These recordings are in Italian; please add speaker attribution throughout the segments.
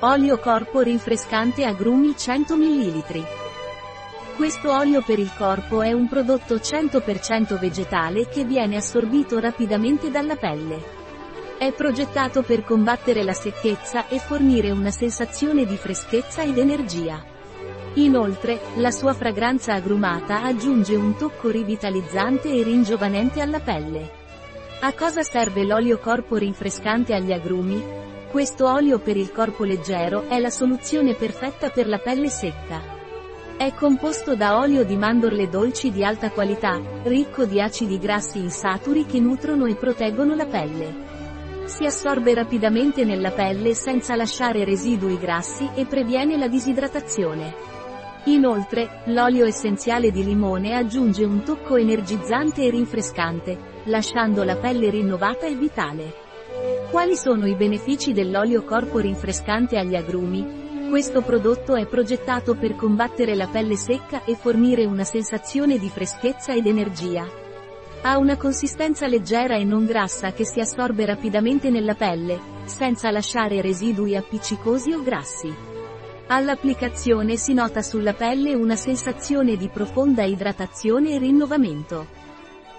Speaker 1: Olio corpo rinfrescante agrumi 100 ml. Questo olio per il corpo è un prodotto 100% vegetale che viene assorbito rapidamente dalla pelle. È progettato per combattere la secchezza e fornire una sensazione di freschezza ed energia. Inoltre, la sua fragranza agrumata aggiunge un tocco rivitalizzante e ringiovanente alla pelle. A cosa serve l'olio corpo rinfrescante agli agrumi? Questo olio per il corpo leggero è la soluzione perfetta per la pelle secca. È composto da olio di mandorle dolci di alta qualità, ricco di acidi grassi insaturi che nutrono e proteggono la pelle. Si assorbe rapidamente nella pelle senza lasciare residui grassi e previene la disidratazione. Inoltre, l'olio essenziale di limone aggiunge un tocco energizzante e rinfrescante, lasciando la pelle rinnovata e vitale. Quali sono i benefici dell'olio corpo rinfrescante agli agrumi? Questo prodotto è progettato per combattere la pelle secca e fornire una sensazione di freschezza ed energia. Ha una consistenza leggera e non grassa che si assorbe rapidamente nella pelle, senza lasciare residui appiccicosi o grassi. All'applicazione si nota sulla pelle una sensazione di profonda idratazione e rinnovamento.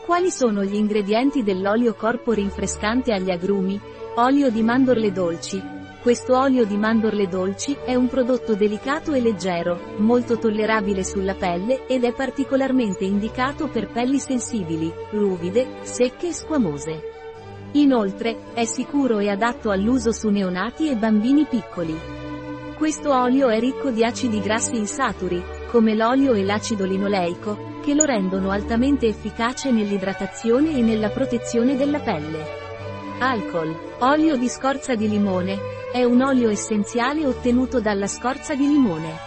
Speaker 1: Quali sono gli ingredienti dell'olio corpo rinfrescante agli agrumi? Olio di mandorle dolci, questo olio di mandorle dolci è un prodotto delicato e leggero, molto tollerabile sulla pelle ed è particolarmente indicato per pelli sensibili, ruvide, secche e squamose. Inoltre, è sicuro e adatto all'uso su neonati e bambini piccoli. Questo olio è ricco di acidi grassi insaturi, come l'olio e l'acido linoleico, che lo rendono altamente efficace nell'idratazione e nella protezione della pelle. Alcol. Olio di scorza di limone, è un olio essenziale ottenuto dalla scorza di limone.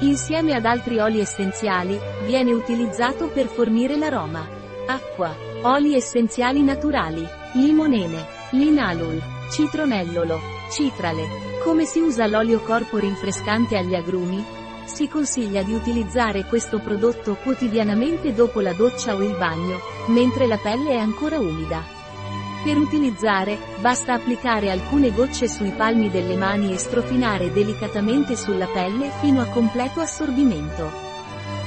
Speaker 1: Insieme ad altri oli essenziali, viene utilizzato per fornire l'aroma. Acqua. Oli essenziali naturali. Limonene. Linalol. Citronellolo. Citrale. Come si usa l'olio corpo rinfrescante agli agrumi? Si consiglia di utilizzare questo prodotto quotidianamente dopo la doccia o il bagno, mentre la pelle è ancora umida. Per utilizzare, basta applicare alcune gocce sui palmi delle mani e strofinare delicatamente sulla pelle fino a completo assorbimento.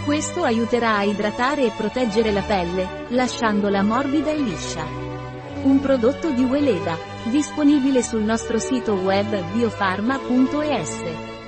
Speaker 1: Questo aiuterà a idratare e proteggere la pelle, lasciandola morbida e liscia. Un prodotto di Weleda, disponibile sul nostro sito web biofarma.es.